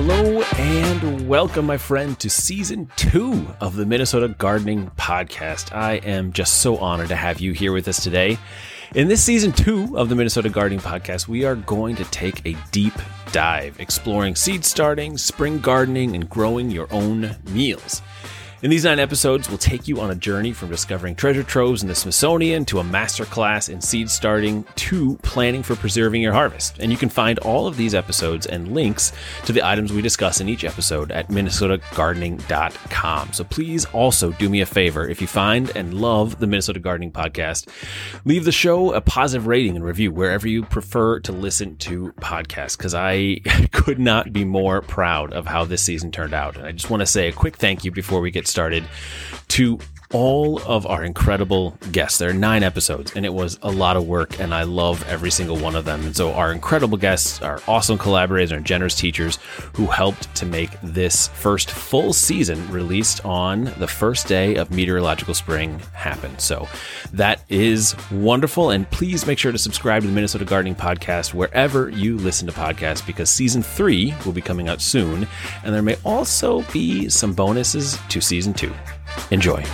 Hello and welcome, my friend, to season two of the Minnesota Gardening Podcast. I am just so honored to have you here with us today. In this season two of the Minnesota Gardening Podcast, we are going to take a deep dive exploring seed starting, spring gardening, and growing your own meals. In these nine episodes, we'll take you on a journey from discovering treasure troves in the Smithsonian to a masterclass in seed starting to planning for preserving your harvest. And you can find all of these episodes and links to the items we discuss in each episode at minnesotagardening.com. So please also do me a favor if you find and love the Minnesota Gardening Podcast, leave the show a positive rating and review wherever you prefer to listen to podcasts because I could not be more proud of how this season turned out. And I just want to say a quick thank you before we get started to all of our incredible guests. There are nine episodes, and it was a lot of work, and I love every single one of them. And so, our incredible guests, our awesome collaborators, our generous teachers who helped to make this first full season released on the first day of meteorological spring happen. So, that is wonderful. And please make sure to subscribe to the Minnesota Gardening Podcast wherever you listen to podcasts because season three will be coming out soon, and there may also be some bonuses to season two. Enjoy.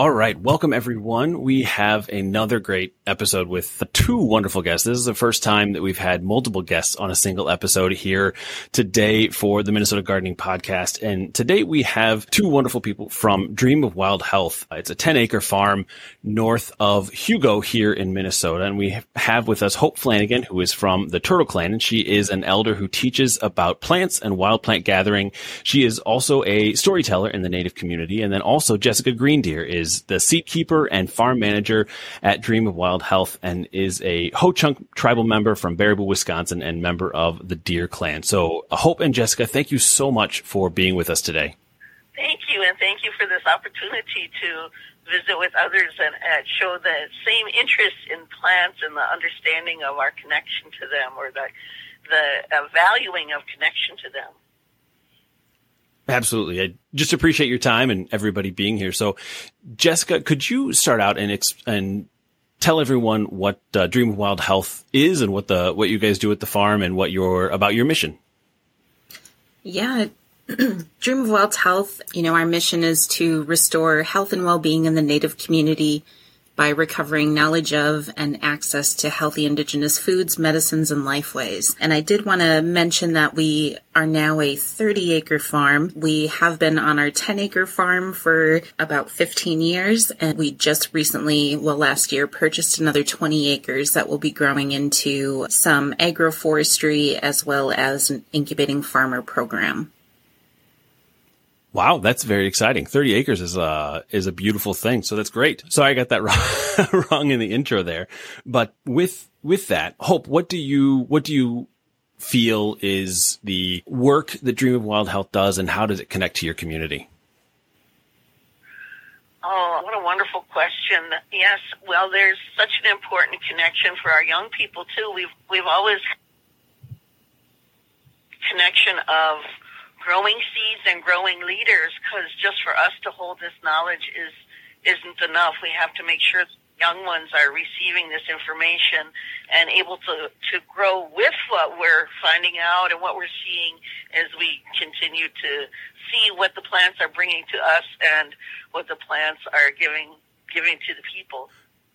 All right. Welcome, everyone. We have another great episode with two wonderful guests. This is the first time that we've had multiple guests on a single episode here today for the Minnesota Gardening Podcast. And today we have two wonderful people from Dream of Wild Health. It's a 10 acre farm north of Hugo here in Minnesota. And we have with us Hope Flanagan, who is from the Turtle Clan. And she is an elder who teaches about plants and wild plant gathering. She is also a storyteller in the native community. And then also Jessica Greendeer is is the seed keeper and farm manager at Dream of Wild Health and is a Ho Chunk tribal member from Baraboo, Wisconsin and member of the Deer Clan. So uh, Hope and Jessica, thank you so much for being with us today. Thank you, and thank you for this opportunity to visit with others and, show the same interest in plants and the understanding of our connection to them or the the uh, valuing of connection to them. Absolutely. I just appreciate your time and everybody being here. So, Jessica, could you start out and ex- and tell everyone what uh, Dream of Wild Health is and what the what you guys do at the farm and what your about your mission? Yeah, Dream of Wild Health. You know, our mission is to restore health and well being in the Native community by recovering knowledge of and access to healthy indigenous foods, medicines, and lifeways. And I did want to mention that we are now a 30 acre farm. We have been on our 10 acre farm for about 15 years, and we just recently, well, last year, purchased another 20 acres that will be growing into some agroforestry as well as an incubating farmer program. Wow, that's very exciting. 30 acres is a, is a beautiful thing. So that's great. Sorry, I got that wrong, wrong in the intro there. But with, with that, Hope, what do you, what do you feel is the work that Dream of Wild Health does and how does it connect to your community? Oh, what a wonderful question. Yes, well, there's such an important connection for our young people too. We've, we've always connection of growing seeds and growing leaders because just for us to hold this knowledge is isn't enough. We have to make sure young ones are receiving this information and able to, to grow with what we're finding out and what we're seeing as we continue to see what the plants are bringing to us and what the plants are giving giving to the people.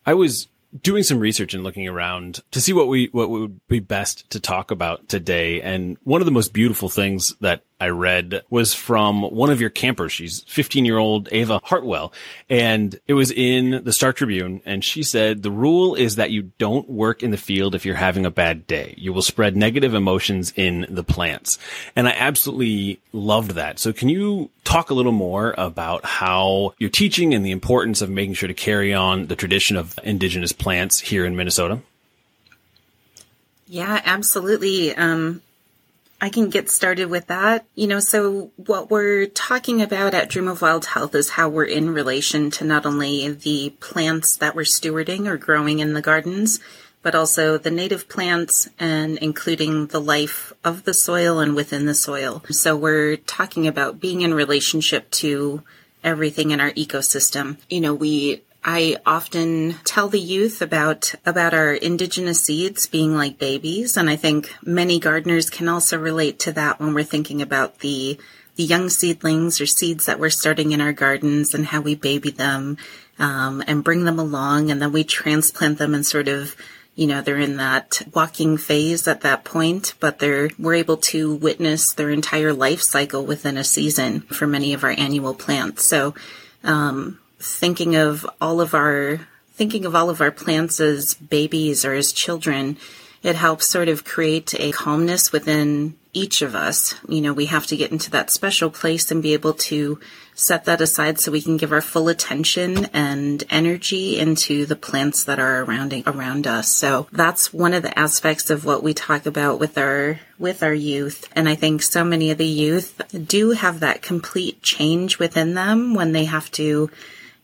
I was doing some research and looking around to see what we what would be best to talk about today and one of the most beautiful things that I read was from one of your campers. She's 15 year old Ava Hartwell and it was in the Star Tribune. And she said, the rule is that you don't work in the field if you're having a bad day. You will spread negative emotions in the plants. And I absolutely loved that. So can you talk a little more about how you're teaching and the importance of making sure to carry on the tradition of indigenous plants here in Minnesota? Yeah, absolutely. Um, I can get started with that. You know, so what we're talking about at Dream of Wild Health is how we're in relation to not only the plants that we're stewarding or growing in the gardens, but also the native plants and including the life of the soil and within the soil. So we're talking about being in relationship to everything in our ecosystem. You know, we I often tell the youth about about our indigenous seeds being like babies, and I think many gardeners can also relate to that when we're thinking about the the young seedlings or seeds that we're starting in our gardens and how we baby them um, and bring them along, and then we transplant them and sort of you know they're in that walking phase at that point but they're we're able to witness their entire life cycle within a season for many of our annual plants. So um, thinking of all of our thinking of all of our plants as babies or as children, it helps sort of create a calmness within each of us. You know, we have to get into that special place and be able to set that aside so we can give our full attention and energy into the plants that are around around us. So that's one of the aspects of what we talk about with our with our youth. And I think so many of the youth do have that complete change within them when they have to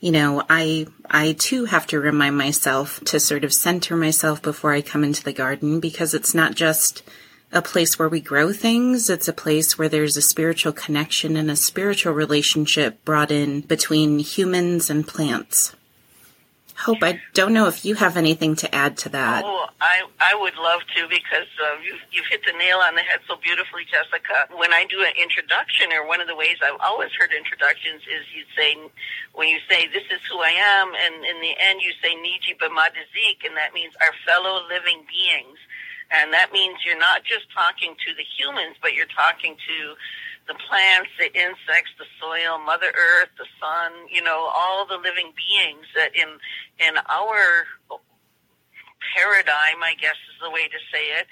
you know, I, I too have to remind myself to sort of center myself before I come into the garden because it's not just a place where we grow things. It's a place where there's a spiritual connection and a spiritual relationship brought in between humans and plants. Hope, I don't know if you have anything to add to that. Oh, I, I would love to because uh, you've, you've hit the nail on the head so beautifully, Jessica. When I do an introduction, or one of the ways I've always heard introductions is you say, when you say, this is who I am, and in the end you say, Niji B'madazik, and that means our fellow living beings. And that means you're not just talking to the humans, but you're talking to the plants, the insects, the soil, Mother Earth, the sun, you know, all the living beings that in in our paradigm, I guess is the way to say it,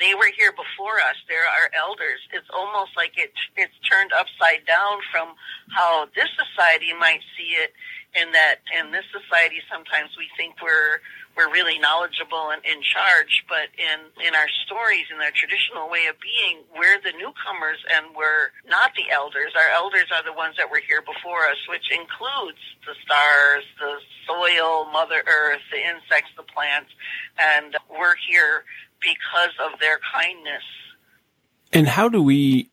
they were here before us. They're our elders. It's almost like it it's turned upside down from how this society might see it in that in this society sometimes we think we're we're really knowledgeable and in charge, but in in our stories, in our traditional way of being, we're the newcomers and we're not the elders. Our elders are the ones that were here before us, which includes the stars, the soil, Mother Earth, the insects, the plants, and we're here because of their kindness. And how do we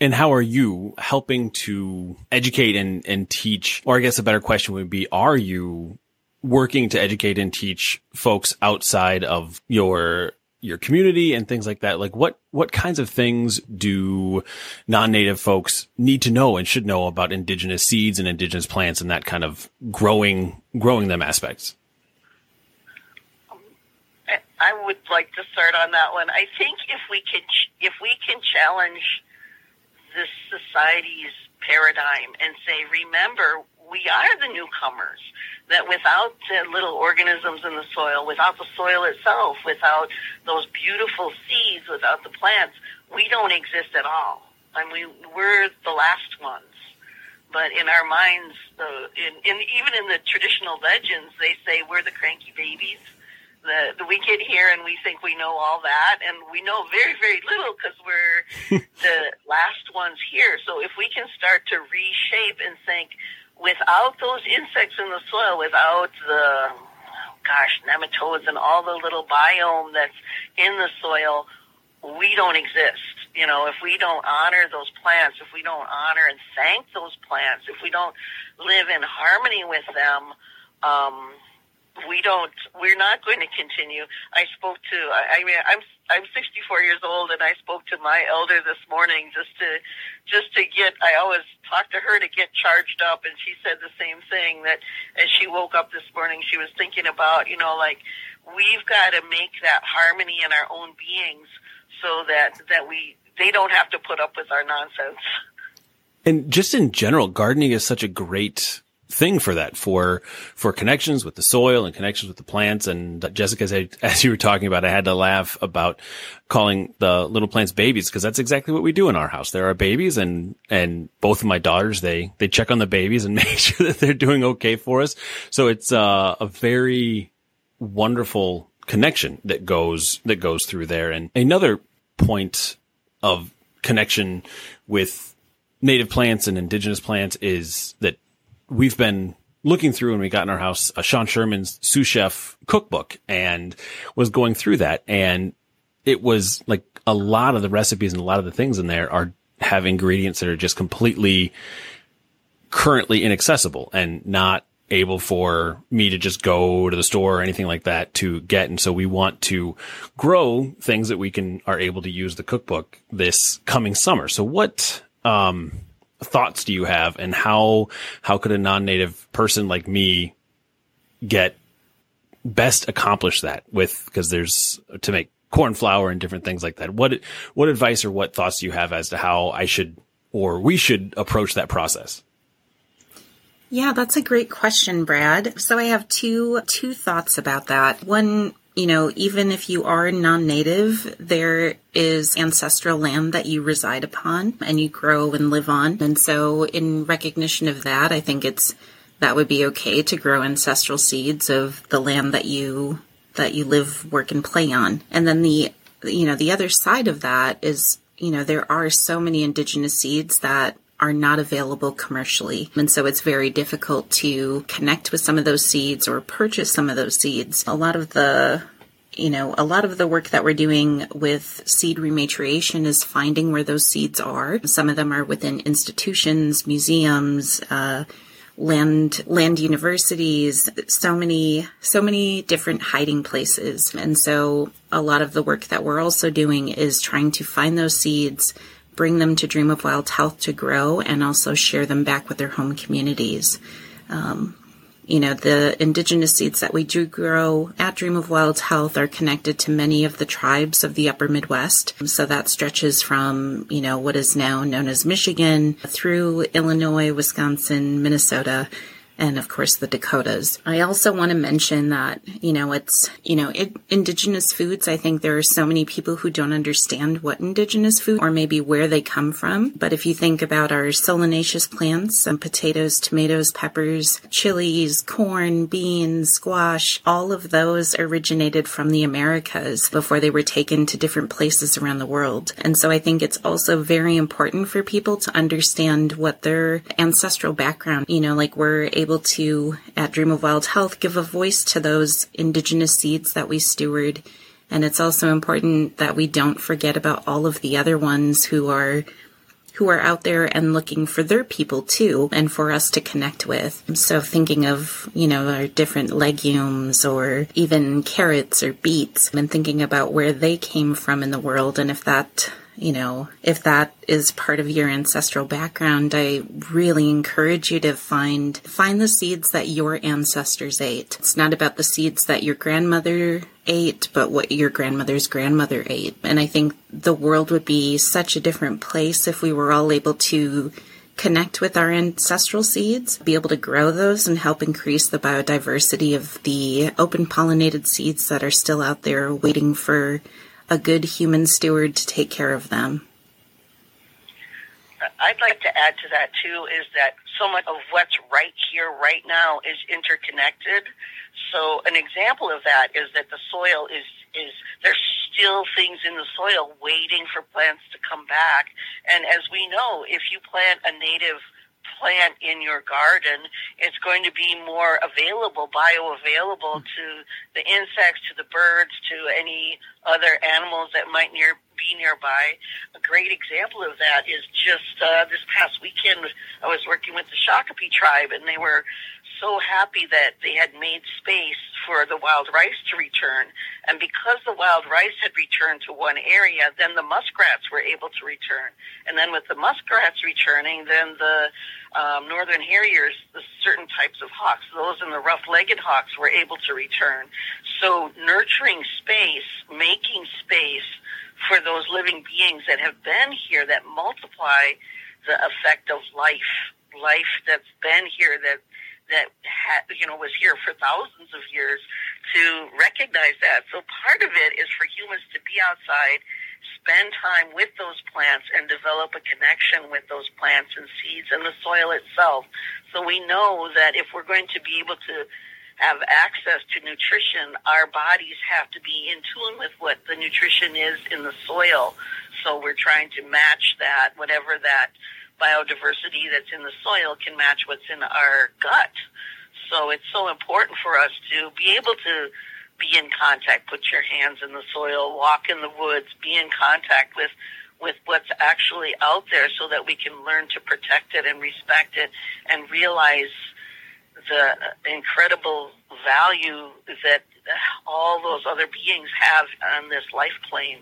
and how are you helping to educate and, and teach? Or I guess a better question would be, are you working to educate and teach folks outside of your your community and things like that like what what kinds of things do non-native folks need to know and should know about indigenous seeds and indigenous plants and that kind of growing growing them aspects I would like to start on that one. I think if we can if we can challenge this society's paradigm and say, remember, we are the newcomers. That without the little organisms in the soil, without the soil itself, without those beautiful seeds, without the plants, we don't exist at all. And we we're the last ones. But in our minds, uh, in, in even in the traditional legends, they say we're the cranky the, the we get here and we think we know all that, and we know very, very little because we're the last ones here. So if we can start to reshape and think, without those insects in the soil, without the gosh nematodes and all the little biome that's in the soil, we don't exist. You know, if we don't honor those plants, if we don't honor and thank those plants, if we don't live in harmony with them, um, we don't we're not going to continue. I spoke to i, mean i'm i'm 64 years old and i spoke to my elder this morning just to just to get i always talk to her to get charged up and she said the same thing that as she woke up this morning she was thinking about you know like we've got to make that harmony in our own beings so that that we they don't have to put up with our nonsense. And just in general gardening is such a great thing for that for for connections with the soil and connections with the plants. And Jessica as, as you were talking about I had to laugh about calling the little plants babies because that's exactly what we do in our house. There are babies and and both of my daughters they they check on the babies and make sure that they're doing okay for us. So it's uh, a very wonderful connection that goes that goes through there. And another point of connection with native plants and indigenous plants is that we've been looking through when we got in our house uh, Sean Sherman's Sioux Chef cookbook and was going through that. And it was like a lot of the recipes and a lot of the things in there are have ingredients that are just completely currently inaccessible and not able for me to just go to the store or anything like that to get. And so we want to grow things that we can are able to use the cookbook this coming summer. So what um, thoughts do you have, and how how could a non-native person like me get best accomplish that with because there's to make corn flour and different things like that. What what advice or what thoughts do you have as to how I should or we should approach that process? Yeah, that's a great question, Brad. So I have two two thoughts about that. One, you know, even if you are non-native, there is ancestral land that you reside upon and you grow and live on. And so in recognition of that, I think it's that would be okay to grow ancestral seeds of the land that you that you live, work and play on. And then the you know, the other side of that is, you know, there are so many indigenous seeds that are not available commercially. And so it's very difficult to connect with some of those seeds or purchase some of those seeds. A lot of the you know, a lot of the work that we're doing with seed rematriation is finding where those seeds are. Some of them are within institutions, museums, uh, land land universities so many so many different hiding places and so a lot of the work that we're also doing is trying to find those seeds bring them to Dream of Wild Health to grow, and also share them back with their home communities. Um, you know, the indigenous seeds that we do grow at Dream of Wild Health are connected to many of the tribes of the upper Midwest. So that stretches from, you know, what is now known as Michigan through Illinois, Wisconsin, Minnesota, and of course the Dakotas. I also want to mention that, you know, it's, you know, it, indigenous foods. I think there are so many people who don't understand what indigenous food or maybe where they come from. But if you think about our solanaceous plants, some potatoes, tomatoes, peppers, chilies, corn, beans, squash, all of those originated from the Americas before they were taken to different places around the world. And so I think it's also very important for people to understand what their ancestral background, you know, like we're able able to, at Dream of Wild Health, give a voice to those indigenous seeds that we steward. And it's also important that we don't forget about all of the other ones who are who are out there and looking for their people too and for us to connect with. So thinking of, you know, our different legumes or even carrots or beets and thinking about where they came from in the world and if that you know, if that is part of your ancestral background, I really encourage you to find find the seeds that your ancestors ate. It's not about the seeds that your grandmother ate, but what your grandmother's grandmother ate. And I think the world would be such a different place if we were all able to connect with our ancestral seeds, be able to grow those and help increase the biodiversity of the open pollinated seeds that are still out there waiting for a good human steward to take care of them. I'd like to add to that too is that so much of what's right here, right now, is interconnected. So an example of that is that the soil is is there's still things in the soil waiting for plants to come back. And as we know, if you plant a native plant in your garden, it's going to be more available, bioavailable to the insects, to the birds, to any other animals that might near be nearby. A great example of that is just uh, this past weekend. I was working with the Shakopee tribe, and they were so happy that they had made space for the wild rice to return. And because the wild rice had returned to one area, then the muskrats were able to return. And then with the muskrats returning, then the um, northern harriers, the certain types of hawks, those and the rough-legged hawks were able to return. So nurturing space, making space for those living beings that have been here that multiply the effect of life, life that's been here that that had, you know was here for thousands of years to recognize that. So part of it is for humans to be outside spend time with those plants and develop a connection with those plants and seeds and the soil itself. So we know that if we're going to be able to have access to nutrition, our bodies have to be in tune with what the nutrition is in the soil. So we're trying to match that, whatever that biodiversity that's in the soil can match what's in our gut. So it's so important for us to be able to be in contact, put your hands in the soil, walk in the woods, be in contact with with what's actually out there so that we can learn to protect it and respect it and realize the incredible value that all those other beings have on this life plane.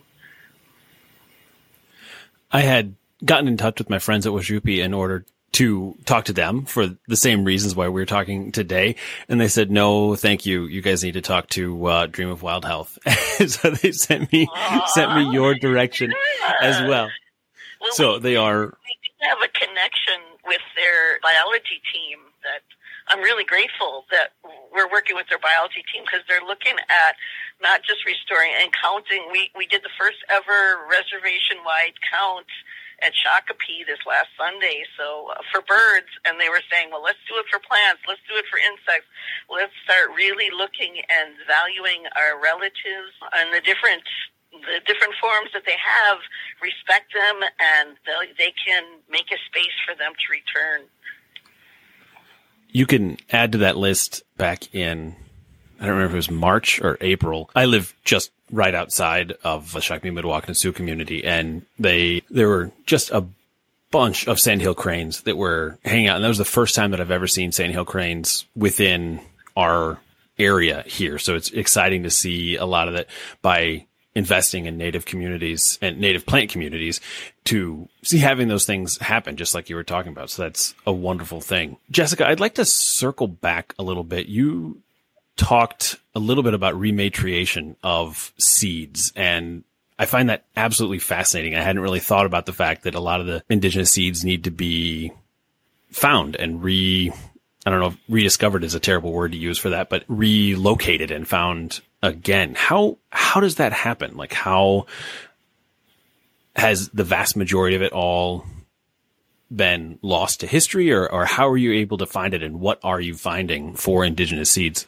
I had gotten in touch with my friends at Wozupi in order to talk to them for the same reasons why we are talking today. And they said, no, thank you. You guys need to talk to, uh, Dream of Wild Health. so they sent me, Aww, sent me your direction as well. well so we, they are. We have a connection with their biology team that I'm really grateful that we're working with their biology team because they're looking at not just restoring and counting. We we did the first ever reservation wide count at Shakopee this last Sunday. So uh, for birds, and they were saying, well, let's do it for plants, let's do it for insects. Let's start really looking and valuing our relatives and the different the different forms that they have, respect them, and they can make a space for them to return you can add to that list back in, I don't remember if it was March or April. I live just right outside of the Shakopee Mdewakanton Sioux community and they, there were just a bunch of sandhill cranes that were hanging out. And that was the first time that I've ever seen sandhill cranes within our area here. So it's exciting to see a lot of that by investing in native communities and native plant communities to see having those things happen, just like you were talking about. So that's a wonderful thing. Jessica, I'd like to circle back a little bit. You talked a little bit about rematriation of seeds and I find that absolutely fascinating. I hadn't really thought about the fact that a lot of the indigenous seeds need to be found and re I don't know, rediscovered is a terrible word to use for that, but relocated and found again. How how does that happen? Like how has the vast majority of it all been lost to history or, or how are you able to find it and what are you finding for indigenous seeds?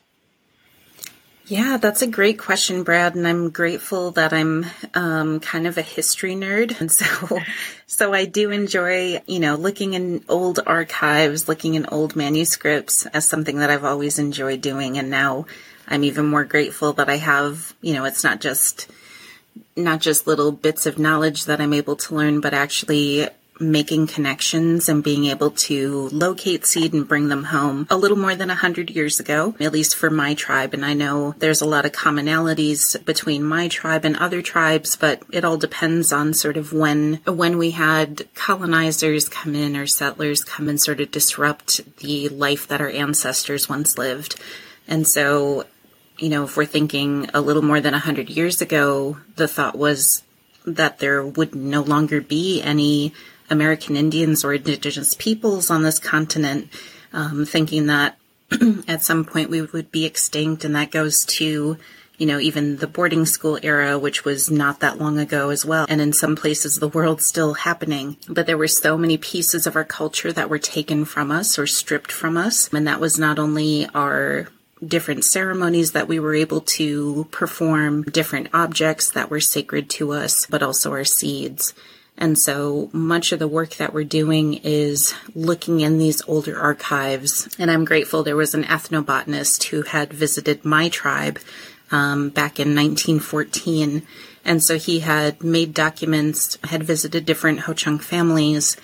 Yeah, that's a great question, Brad, and I'm grateful that I'm um, kind of a history nerd, and so so I do enjoy, you know, looking in old archives, looking in old manuscripts as something that I've always enjoyed doing, and now I'm even more grateful that I have, you know, it's not just not just little bits of knowledge that I'm able to learn, but actually making connections and being able to locate seed and bring them home a little more than a hundred years ago, at least for my tribe. And I know there's a lot of commonalities between my tribe and other tribes, but it all depends on sort of when, when we had colonizers come in or settlers come and sort of disrupt the life that our ancestors once lived. And so you know, if we're thinking a little more than 100 years ago, the thought was that there would no longer be any American Indians or indigenous peoples on this continent, um, thinking that at some point we would be extinct. And that goes to, you know, even the boarding school era, which was not that long ago as well. And in some places, the world's still happening. But there were so many pieces of our culture that were taken from us or stripped from us. And that was not only our different ceremonies that we were able to perform, different objects that were sacred to us, but also our seeds. And so much of the work that we're doing is looking in these older archives. And I'm grateful there was an ethnobotanist who had visited my tribe um, back in 1914. And so he had made documents, had visited different Ho Chunk families,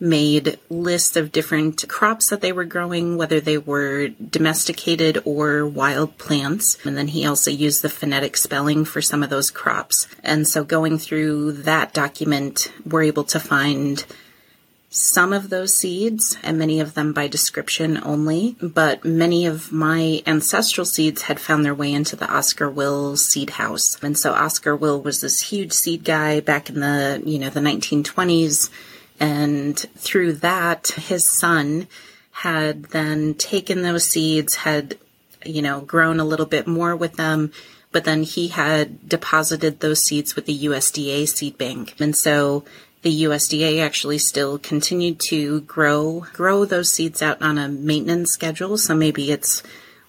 made lists of different crops that they were growing, whether they were domesticated or wild plants. And then he also used the phonetic spelling for some of those crops. And so going through that document, we're able to find some of those seeds, and many of them by description only, but many of my ancestral seeds had found their way into the Oscar Will seed house. And so Oscar Will was this huge seed guy back in the, you know, the 1920s and through that, his son had then taken those seeds, had, you know, grown a little bit more with them, but then he had deposited those seeds with the USDA seed bank. And so the USDA actually still continued to grow, grow those seeds out on a maintenance schedule. So maybe it's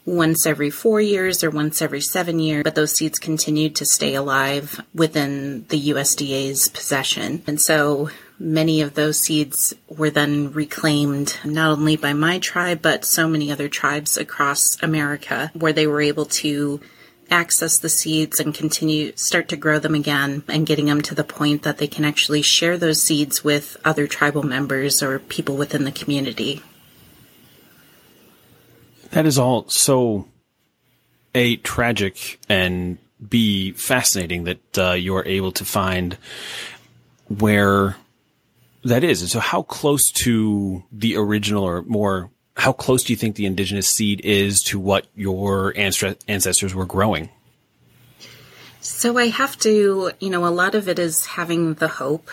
once every four years or once every seven years, but those seeds continued to stay alive within the USDA's possession. And so many of those seeds were then reclaimed not only by my tribe, but so many other tribes across America where they were able to access the seeds and continue start to grow them again and getting them to the point that they can actually share those seeds with other tribal members or people within the community. That is all so a tragic and b fascinating that uh, you are able to find where that is. And so, how close to the original, or more, how close do you think the indigenous seed is to what your ancestors were growing? So I have to, you know, a lot of it is having the hope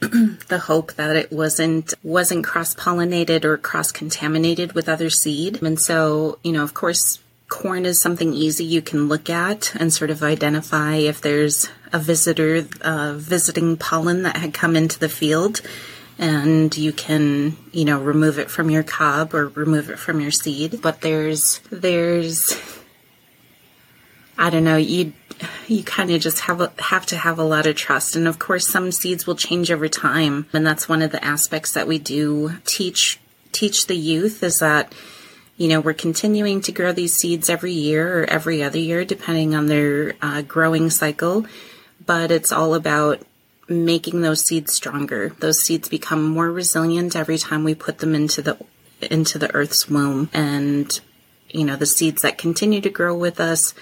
the hope that it wasn't wasn't cross pollinated or cross contaminated with other seed. And so, you know, of course, corn is something easy you can look at and sort of identify if there's a visitor uh, visiting pollen that had come into the field. And you can you know remove it from your cob or remove it from your seed. But there's there's i don't know you you kind of just have have to have a lot of trust. And of course, some seeds will change over time, and that's one of the aspects that we do teach teach the youth is that you know we're continuing to grow these seeds every year or every other year, depending on their uh, growing cycle. But it's all about making those seeds stronger. Those seeds become more resilient every time we put them into the into the earth's womb, and you know the seeds that continue to grow with us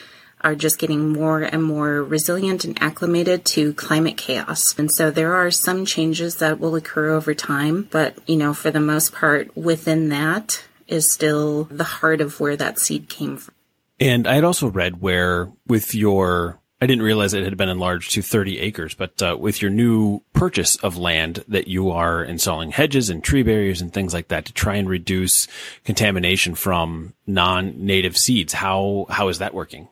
are just getting more and more resilient and acclimated to climate chaos. And so there are some changes that will occur over time, but you know, for the most part, within that is still the heart of where that seed came from. And I had also read where with your I didn't realize it had been enlarged to 30 acres, but uh, with your new purchase of land that you are installing hedges and tree barriers and things like that to try and reduce contamination from non-native seeds. How how is that working?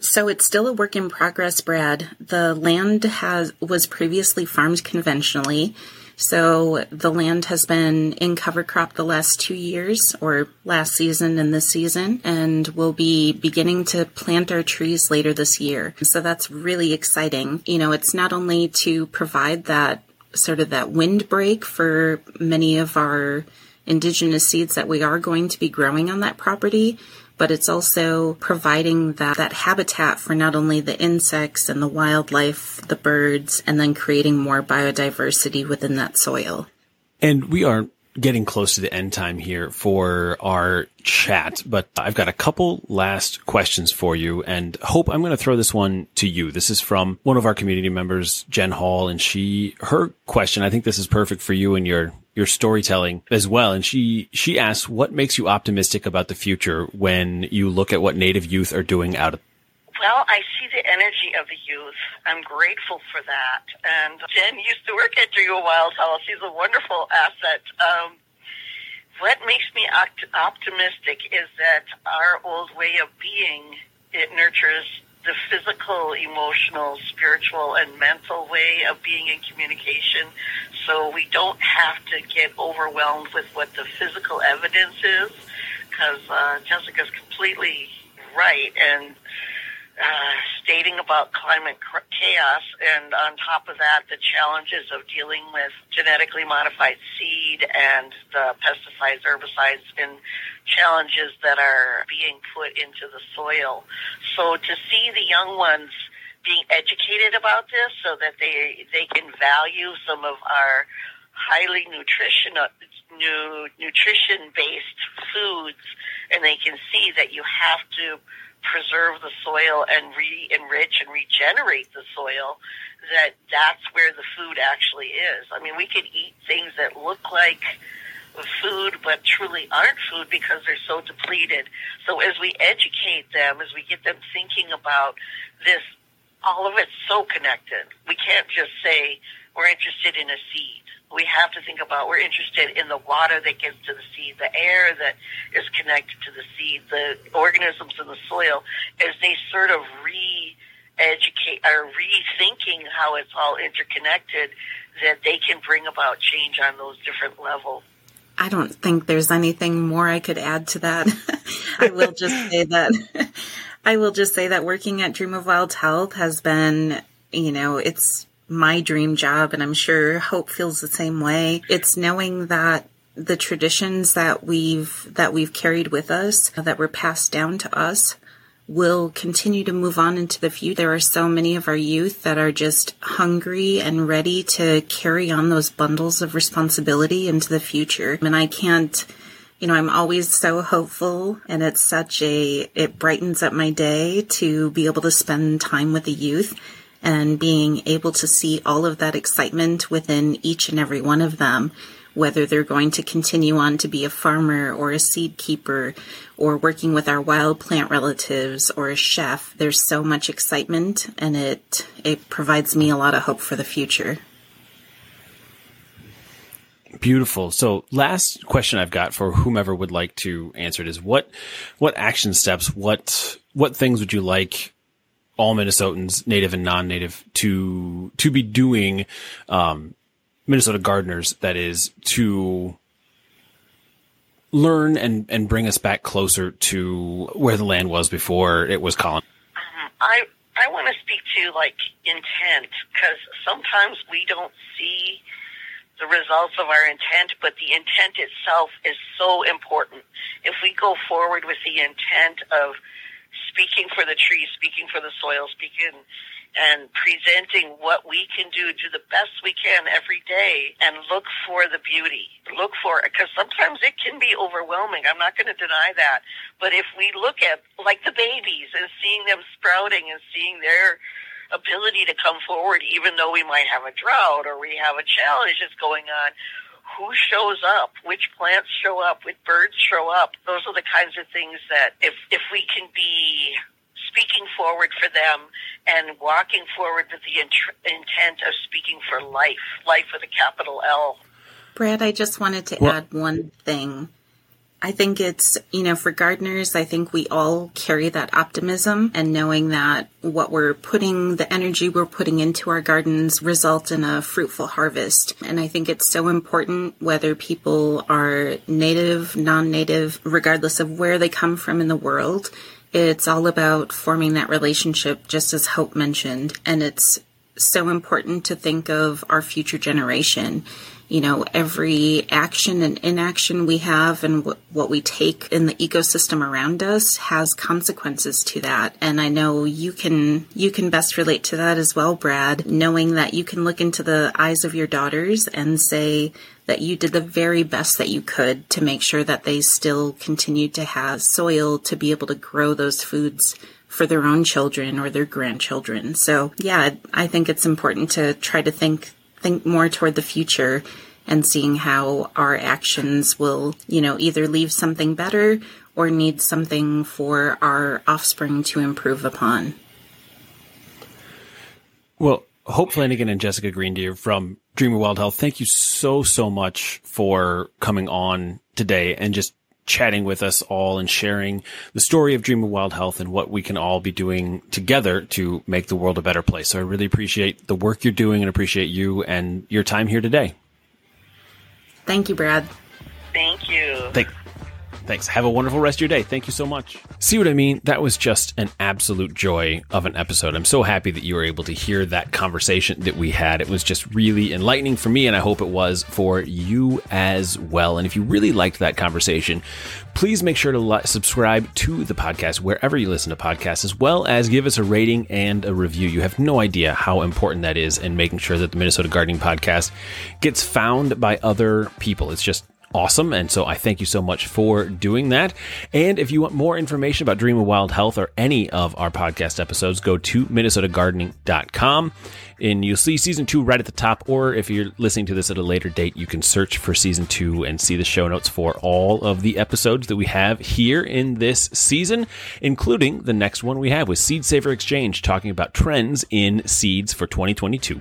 So it's still a work in progress, Brad. The land has was previously farmed conventionally. So the land has been in cover crop the last two years or last season and this season, and we'll be beginning to plant our trees later this year. So that's really exciting. You know, it's not only to provide that sort of that windbreak for many of our indigenous seeds that we are going to be growing on that property, but it's also providing that, that habitat for not only the insects and the wildlife, the birds, and then creating more biodiversity within that soil. And we are getting close to the end time here for our chat, but I've got a couple last questions for you and hope I'm going to throw this one to you. This is from one of our community members, Jen Hall, and she, her question, I think this is perfect for you and your your storytelling as well. And she, she asks, what makes you optimistic about the future when you look at what Native youth are doing out of well, I see the energy of the youth. I'm grateful for that. And Jen used to work at of Wild Health. She's a wonderful asset. Um, what makes me opt- optimistic is that our old way of being, it nurtures the physical, emotional, spiritual, and mental way of being in communication. So we don't have to get overwhelmed with what the physical evidence is, because uh, Jessica's completely right. And uh, stating about climate chaos, and on top of that, the challenges of dealing with genetically modified seed and the pesticides, herbicides, and challenges that are being put into the soil. So to see the young ones being educated about this so that they they can value some of our highly nutritional new nutrition based foods and they can see that you have to preserve the soil and re-enrich and regenerate the soil, that that's where the food actually is. I mean, we could eat things that look like food but truly aren't food because they're so depleted. So as we educate them, as we get them thinking about this, all of it's so connected. We can't just say we're interested in a seed we have to think about we're interested in the water that gets to the seed, the air that is connected to the seed, the organisms in the soil, as they sort of re educate or rethinking how it's all interconnected, that they can bring about change on those different levels. I don't think there's anything more I could add to that. I will just say that I will just say that working at Dream of Wild Health has been, you know, it's my dream job, and I'm sure Hope feels the same way. It's knowing that the traditions that we've that we've carried with us, that were passed down to us, will continue to move on into the future. There are so many of our youth that are just hungry and ready to carry on those bundles of responsibility into the future. And I can't you know, I'm always so hopeful and it's such a, it brightens up my day to be able to spend time with the youth and being able to see all of that excitement within each and every one of them, whether they're going to continue on to be a farmer or a seed keeper or working with our wild plant relatives or a chef. There's so much excitement and it, it provides me a lot of hope for the future. Beautiful. So last question I've got for whomever would like to answer it is what, what action steps, what, what things would you like all Minnesotans, native and non-native, to, to be doing, um, Minnesota gardeners, that is to learn and, and bring us back closer to where the land was before it was colonized? Um, I, I want to speak to like intent because sometimes we don't see the results of our intent, but the intent itself is so important. If we go forward with the intent of speaking for the trees, speaking for the soil, speaking and presenting what we can do, do the best we can every day and look for the beauty. Look for it because sometimes it can be overwhelming. I'm not going to deny that. But if we look at like the babies and seeing them sprouting and seeing their ability to come forward, even though we might have a drought or we have a challenge that's going on. Who shows up? Which plants show up? Which birds show up? Those are the kinds of things that if, if we can be speaking forward for them and walking forward with the int- intent of speaking for life, life with a capital L. Brad, I just wanted to well, add one thing. I think it's, you know, for gardeners, I think we all carry that optimism and knowing that what we're putting, the energy we're putting into our gardens result in a fruitful harvest. And I think it's so important whether people are native, non-native, regardless of where they come from in the world. It's all about forming that relationship, just as Hope mentioned. And it's so important to think of our future generation you know, every action and inaction we have and what we take in the ecosystem around us has consequences to that. And I know you can, you can best relate to that as well, Brad, knowing that you can look into the eyes of your daughters and say that you did the very best that you could to make sure that they still continue to have soil to be able to grow those foods for their own children or their grandchildren. So yeah, I think it's important to try to think think more toward the future and seeing how our actions will, you know, either leave something better or need something for our offspring to improve upon. Well, Hope Flanagan and Jessica Greendeer from Dream of Wild Health, thank you so, so much for coming on today and just chatting with us all and sharing the story of Dream of Wild Health and what we can all be doing together to make the world a better place. So I really appreciate the work you're doing and appreciate you and your time here today. Thank you, Brad. Thank you. Thank, Thanks. Have a wonderful rest of your day. Thank you so much. See what I mean? That was just an absolute joy of an episode. I'm so happy that you were able to hear that conversation that we had. It was just really enlightening for me, and I hope it was for you as well. And if you really liked that conversation, please make sure to subscribe to the podcast wherever you listen to podcasts, as well as give us a rating and a review. You have no idea how important that is in making sure that the Minnesota Gardening Podcast gets found by other people. It's just awesome. And so I thank you so much for doing that. And if you want more information about Dream of Wild Health or any of our podcast episodes, go to minnesotagardening.com and you'll see season two right at the top. Or if you're listening to this at a later date, you can search for season two and see the show notes for all of the episodes that we have here in this season, including the next one we have with Seed Saver Exchange talking about trends in seeds for 2022.